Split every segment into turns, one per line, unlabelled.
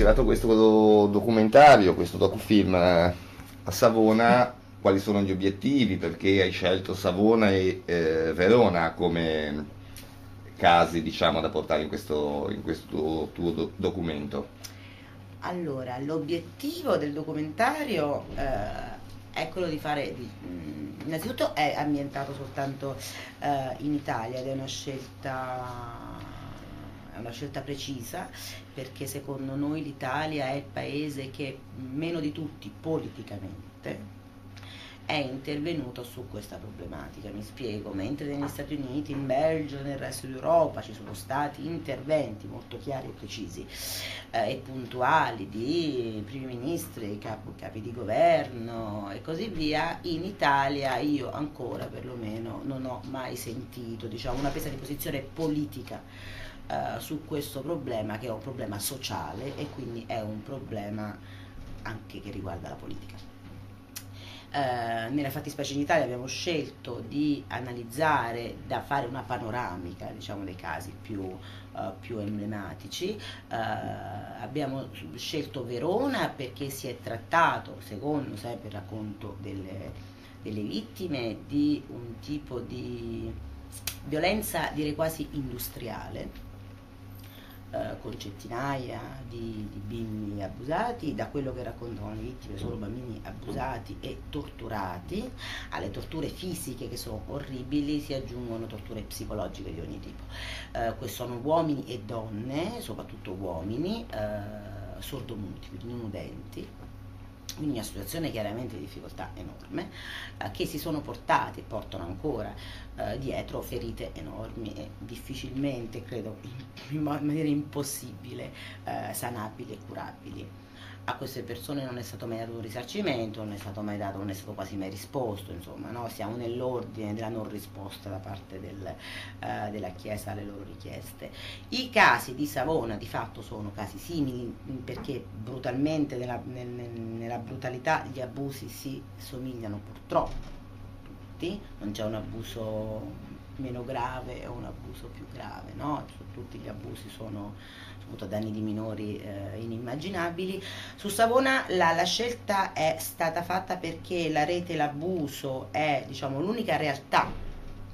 girato questo documentario, questo docufilm a Savona, quali sono gli obiettivi, perché hai scelto Savona e eh, Verona come casi diciamo, da portare in questo, in questo tuo do- documento?
Allora, l'obiettivo del documentario eh, è quello di fare, di, innanzitutto è ambientato soltanto eh, in Italia ed è una scelta è una scelta precisa perché secondo noi l'Italia è il paese che meno di tutti politicamente è intervenuto su questa problematica. Mi spiego, mentre negli Stati Uniti, in Belgio e nel resto d'Europa ci sono stati interventi molto chiari e precisi eh, e puntuali di primi ministri, capi, capi di governo e così via, in Italia io ancora perlomeno non ho mai sentito diciamo, una presa di posizione politica eh, su questo problema che è un problema sociale e quindi è un problema anche che riguarda la politica. Eh, nella fattispecie in Italia abbiamo scelto di analizzare, da fare una panoramica diciamo, dei casi più, uh, più emblematici. Uh, abbiamo scelto Verona perché si è trattato, secondo sempre il racconto delle, delle vittime, di un tipo di violenza direi quasi industriale eh, con centinaia di, di, bimbi abusati, da quello che raccontano le vittime sono bambini abusati e torturati, alle torture fisiche che sono orribili si aggiungono torture psicologiche di ogni tipo. Eh, sono uomini e donne, soprattutto uomini, eh, sordomuti, quindi non udenti, quindi una situazione chiaramente di difficoltà enorme, eh, che si sono portati e portano ancora eh, dietro ferite enormi e difficilmente, credo, in maniera impossibile, eh, sanabili e curabili a queste persone non è stato mai dato un risarcimento, non è stato mai dato, non è stato quasi mai risposto, insomma, no? siamo nell'ordine della non risposta da parte del, uh, della Chiesa alle loro richieste. I casi di Savona di fatto sono casi simili perché brutalmente, nella, nel, nella brutalità, gli abusi si somigliano purtroppo tutti, non c'è un abuso meno grave o un abuso più grave, no? tutti gli abusi sono avuto danni di minori eh, inimmaginabili. Su Savona la, la, scelta è stata fatta perché la rete l'abuso è diciamo, l'unica realtà,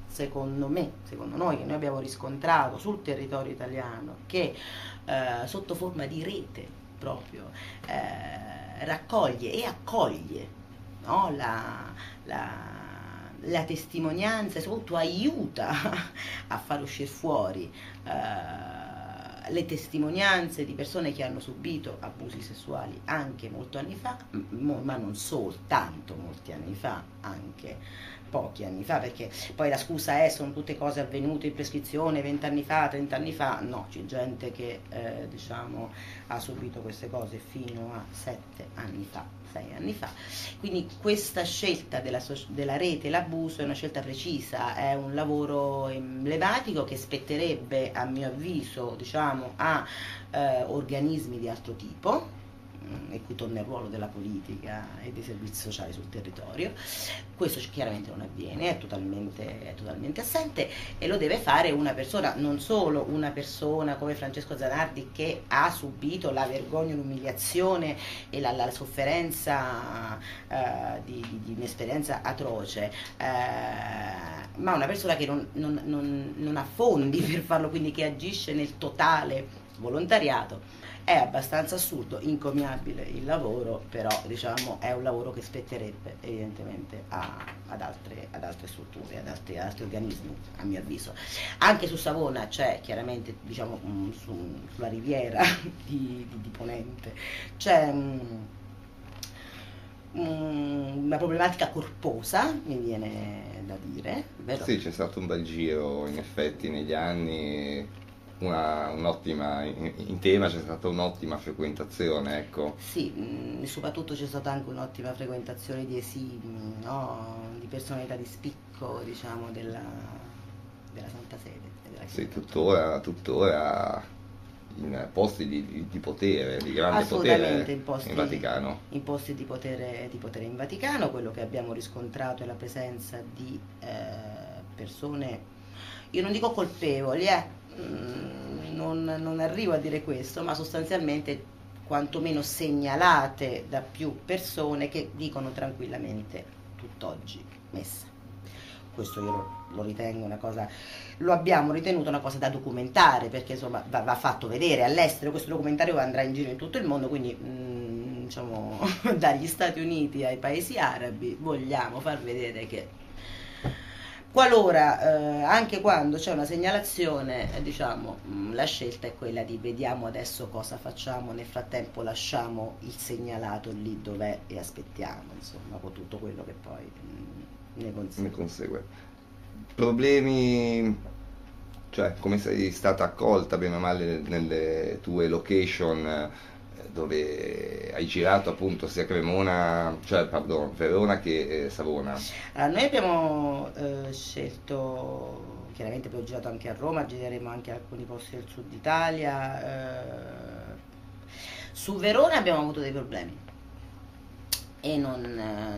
secondo me, secondo noi, che noi abbiamo riscontrato sul territorio italiano, che eh, sotto forma di rete proprio eh, raccoglie e accoglie no? la, la, la testimonianza soprattutto aiuta a far uscire fuori eh, le testimonianze di persone che hanno subito abusi sessuali anche molto anni fa, ma non soltanto molti anni fa, anche pochi anni fa, perché poi la scusa è sono tutte cose avvenute in prescrizione 20 anni fa, 30 anni fa, no, c'è gente che eh, diciamo, ha subito queste cose fino a 7 anni fa, 6 anni fa. Quindi questa scelta della, della rete, l'abuso è una scelta precisa, è un lavoro emblematico che spetterebbe a mio avviso diciamo, a eh, organismi di altro tipo Mm, e torna il ruolo della politica e dei servizi sociali sul territorio. Questo chiaramente non avviene, è totalmente, è totalmente, assente e lo deve fare una persona, non solo una persona come Francesco Zanardi che ha subito la vergogna, l'umiliazione e la, la sofferenza eh, di, di, di, un'esperienza atroce, eh, ma una persona che non, non, non, non ha fondi per farlo, quindi che agisce nel totale volontariato è abbastanza assurdo, incommiabile il lavoro, però diciamo, è un lavoro che spetterebbe evidentemente a, ad, altre, ad, altre, strutture, ad altri, ad altri, organismi, a mio avviso. Anche su Savona c'è chiaramente diciamo, um, su, sulla riviera di, di, di Ponente, c'è um, um, una problematica corposa, mi viene da dire.
Vero? Sì, c'è stato un bel giro in effetti negli anni una, un'ottima, in, in, tema c'è stata un'ottima frequentazione, ecco.
Sì, mh, mm, soprattutto c'è stata anche un'ottima frequentazione di esimi, no? di personalità di spicco, diciamo, della, della Santa Sede.
Della sì, tuttora, tuttora in posti di, di, potere, di grande potere in, posti, in Vaticano.
In posti di potere, di potere, in Vaticano, quello che abbiamo riscontrato è la presenza di eh, persone, io non dico colpevoli, eh, Mm, non, non, arrivo a dire questo, ma sostanzialmente quantomeno segnalate da più persone che dicono tranquillamente tutt'oggi messa. Questo io lo, lo ritengo una cosa, lo abbiamo ritenuto una cosa da documentare perché insomma va, va fatto vedere all'estero, questo documentario andrà in giro in tutto il mondo, quindi mh, mm, diciamo dagli Stati Uniti ai paesi arabi vogliamo far vedere che Qualora, eh, anche quando c'è una segnalazione, eh, diciamo, mm, la scelta è quella di vediamo adesso cosa facciamo, nel frattempo lasciamo il segnalato lì dov'è e aspettiamo, insomma, con tutto quello che poi mh, mm, ne consegue.
Ne consegue. Problemi, cioè come sei stata accolta bene o male nelle tue location? Dove hai girato appunto sia Cremona, cioè pardon, Verona che eh, Savona.
Allora, noi abbiamo eh, scelto, chiaramente abbiamo girato anche a Roma, gireremo anche alcuni posti del sud Italia. Eh, su Verona abbiamo avuto dei problemi e non,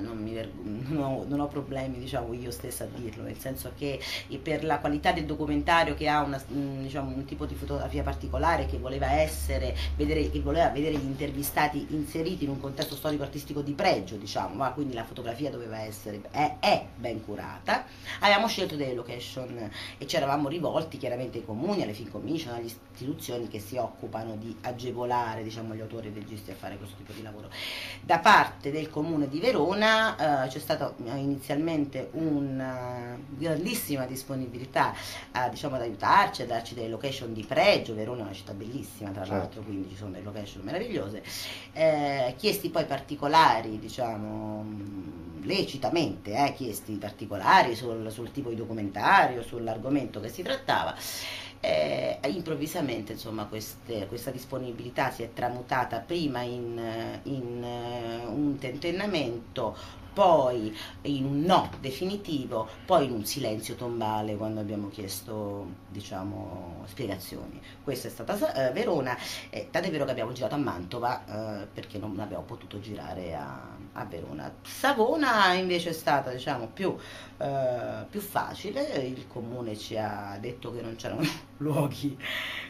non, mi, non, ho, non, ho, problemi diciamo, io stessa a dirlo, nel senso che per la qualità del documentario che ha una, diciamo, un tipo di fotografia particolare che voleva essere, vedere, che voleva vedere gli intervistati inseriti in un contesto storico-artistico di pregio, diciamo, ma quindi la fotografia doveva essere, è, è ben curata, abbiamo scelto delle location e ci eravamo rivolti chiaramente ai comuni, alle film commission, alle istituzioni che si occupano di agevolare diciamo, gli autori e i registi a fare questo tipo di lavoro. Da parte del comune di Verona eh, c'è stata eh, inizialmente una grandissima disponibilità a, diciamo, ad aiutarci, a darci delle location di pregio, Verona è una città bellissima tra certo. l'altro, quindi ci sono delle location meravigliose, eh, chiesti poi particolari, diciamo lecitamente eh, chiesti particolari sul, sul tipo di documentario, sull'argomento che si trattava eh, improvvisamente insomma, queste, questa disponibilità si è tramutata prima in, in uh, un tentennamento, poi in un no definitivo, poi in un silenzio tombale quando abbiamo chiesto diciamo, spiegazioni. Questa è stata eh, Verona, eh, tant'è vero che abbiamo girato a Mantova eh, perché non abbiamo potuto girare a, a, Verona. Savona invece è stata diciamo, più, eh, più facile, il comune ci ha detto che non c'erano luoghi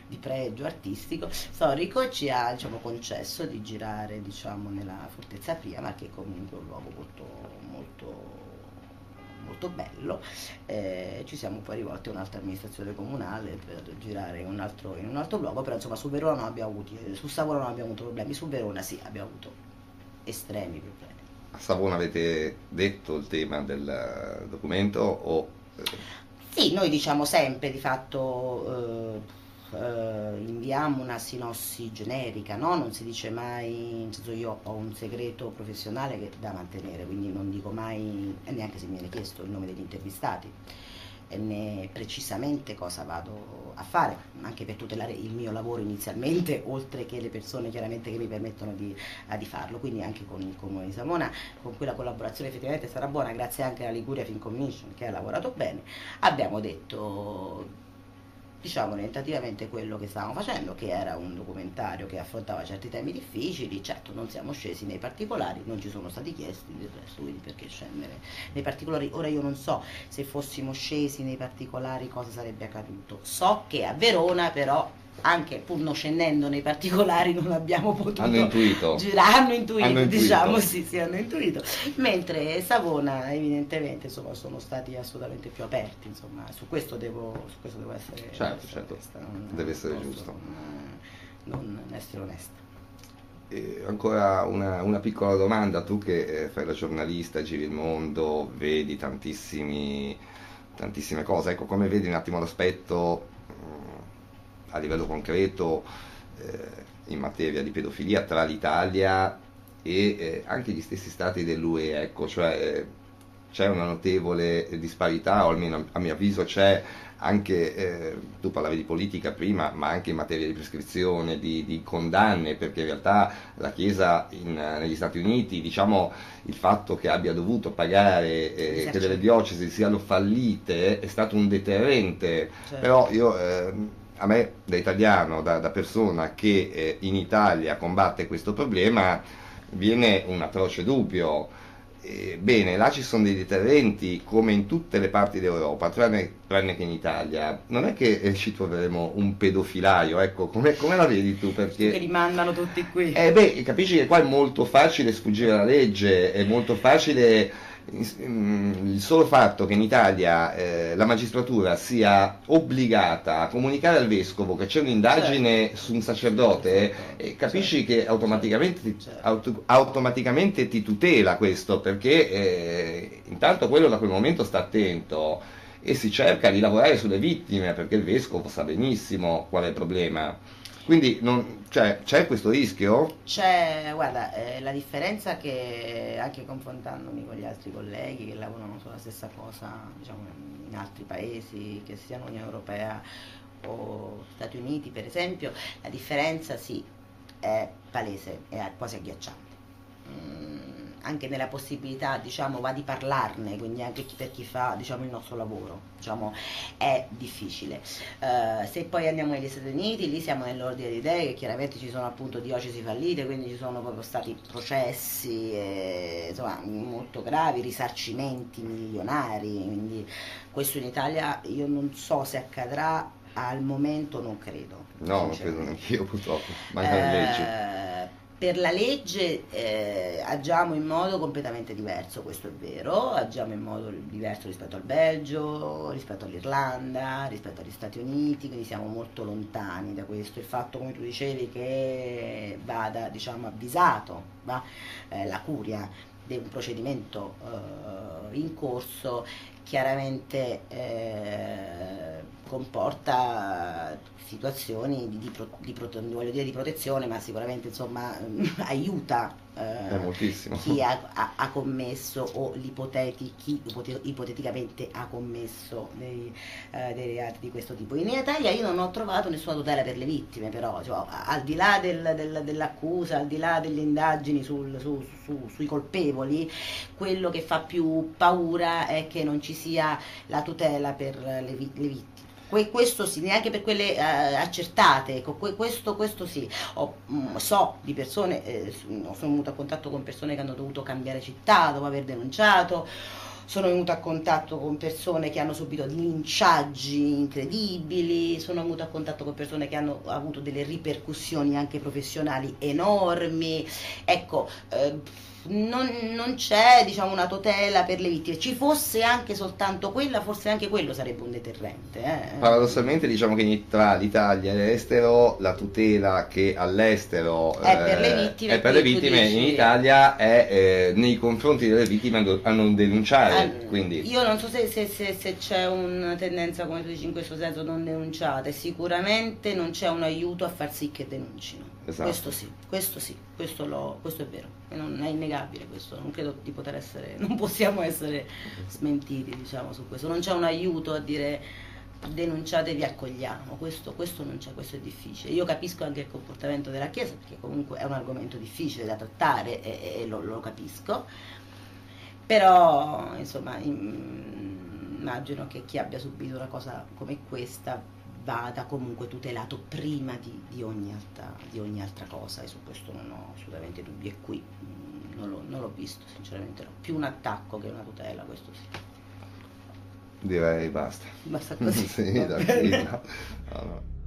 di pregio artistico, storico, ci ha diciamo, concesso di girare diciamo, nella Fortezza Pia, ma che è comunque un luogo molto, molto molto bello, eh, ci siamo poi rivolti a un'altra amministrazione comunale per girare in un altro, in un altro luogo, però insomma su Verona non abbiamo avuto, su Savona non abbiamo avuto problemi, su Verona sì abbiamo avuto estremi problemi.
A Savona avete detto il tema del documento o...
Sì, noi diciamo sempre di fatto... Eh, eh, inviamo una sinossi generica, no? non si dice mai, senso io ho un segreto professionale che da mantenere, quindi non dico mai, neanche se mi viene chiesto il nome degli intervistati, né precisamente cosa vado a fare, anche per tutelare il mio lavoro inizialmente, oltre che le persone chiaramente che mi permettono di, di farlo, quindi anche con il Comune di Savona, con cui la collaborazione effettivamente sarà buona, grazie anche alla Liguria Film Commission che ha lavorato bene, abbiamo detto diciamo tentativamente quello che stavamo facendo, che era un documentario che affrontava certi temi difficili, certo non siamo scesi nei particolari, non ci sono stati chiesti del resto, quindi perché scendere nei particolari? Ora io non so se fossimo scesi nei particolari cosa sarebbe accaduto, so che a Verona però anche pur non scendendo nei particolari non abbiamo potuto
hanno intuito,
girare, hanno intuito, hanno intuito. diciamo sì, sì, hanno intuito, mentre Savona evidentemente insomma, sono stati assolutamente più aperti, insomma, su questo devo, su questo devo essere,
certo, certo. Questa, deve essere posso, giusto.
Non, non essere onesta.
E ancora una, una, piccola domanda, tu che eh, fai la giornalista, giri il mondo, vedi tantissime cose, ecco come vedi un attimo l'aspetto a livello concreto eh, in materia di pedofilia tra l'Italia e eh, anche gli stessi stati dell'UE, ecco, cioè eh, c'è una notevole disparità, o almeno a mio avviso c'è anche, eh, tu parlavi di politica prima, ma anche in materia di prescrizione, di, di condanne, perché in realtà la Chiesa in, negli Stati Uniti, diciamo, il fatto che abbia dovuto pagare, eh, che delle diocesi siano fallite, è stato un deterrente, certo. però io eh, a me da italiano, da, da persona che eh, in Italia combatte questo problema, viene un atroce dubbio. eh, bene, là ci sono dei deterrenti come in tutte le parti d'Europa, tranne, tranne che in Italia. Non è che eh, ci troveremo un pedofilaio, ecco, come, come la vedi tu? Perché...
Che li mandano tutti qui.
Eh beh, capisci che qua è molto facile sfuggire alla legge, è molto facile il solo fatto che in Italia eh, la magistratura sia obbligata a comunicare al vescovo che c'è un'indagine certo. su un sacerdote, eh, capisci certo. che automaticamente, certo. auto, automaticamente, ti tutela questo, perché eh, intanto quello da quel momento sta attento e si cerca di lavorare sulle vittime, perché il vescovo sa benissimo qual è il problema. Quindi non, cioè, c'è questo rischio?
C'è, guarda, eh, la differenza che anche confrontandomi con gli altri colleghi che lavorano sulla stessa cosa, diciamo, in altri paesi, che siano Unione Europea o Stati Uniti per esempio, la differenza sì è palese, è quasi agghiacciante. Anche nella possibilità diciamo, va di parlarne, quindi anche per chi fa diciamo, il nostro lavoro, diciamo, è difficile. Uh, se poi andiamo negli Stati Uniti, lì siamo nell'ordine di idee che chiaramente ci sono appunto diocesi fallite, quindi ci sono proprio stati processi eh, insomma, molto gravi, risarcimenti milionari, quindi questo in Italia io non so se accadrà al momento non credo.
No, non credo neanche io purtroppo, mancano eh, leggi
per la legge eh, agiamo in modo completamente diverso, questo è vero, agiamo in modo diverso rispetto al Belgio, rispetto all'Irlanda, rispetto agli Stati Uniti, quindi siamo molto lontani da questo. Il fatto, come tu dicevi, che vada diciamo, avvisato va, eh, la curia di un procedimento eh, in corso chiaramente eh, comporta situazioni di, di, pro, di, dire, di, protezione, ma sicuramente insomma, aiuta
eh,
chi ha, ha, ha, commesso o chi ipoteticamente ha commesso dei, eh, dei, reati di questo tipo. In Italia io non ho trovato nessuna tutela per le vittime, però cioè, al di là del, del, dell'accusa, al di là delle indagini sul, su, su, sui colpevoli, quello che fa più paura è che non ci sia la tutela per le, le vittime questo sì, neanche per quelle eh, accertate, ecco, questo, questo, sì. Ho, mh, mm, so di persone, eh, sono venuto a contatto con persone che hanno dovuto cambiare città dopo aver denunciato, sono venuto a contatto con persone che hanno subito linciaggi incredibili, sono venuto a contatto con persone che hanno avuto delle ripercussioni anche professionali enormi. Ecco, eh, non, non c'è diciamo, una tutela per le vittime, ci fosse anche soltanto quella, forse anche quello sarebbe un deterrente. Eh.
Paradossalmente diciamo che tra l'Italia e l'estero la tutela che all'estero
è per le eh, vittime,
per le vittime in Italia è eh, nei confronti delle vittime a non denunciare.
Ah, io non so se, se, se, se, c'è una tendenza, come tu dici in questo senso, non denunciate, sicuramente non c'è un aiuto a far sì che denuncino. Esatto. Questo sì, questo sì, questo, lo, questo è vero, e non è innegabile questo, non credo di poter essere, non possiamo essere smentiti diciamo su questo, non c'è un aiuto a dire denunciate vi accogliamo, questo, questo non c'è, questo è difficile. Io capisco anche il comportamento della Chiesa perché comunque è un argomento difficile da trattare e, e lo, lo, capisco, però insomma immagino che chi abbia subito una cosa come questa vada comunque tutelato prima di, di, ogni altra, di, ogni altra, cosa e su questo non ho assolutamente dubbi e qui mm, non, l'ho, non l'ho visto sinceramente no. più un attacco che una tutela questo sì
direi basta
basta così
sì, no, no.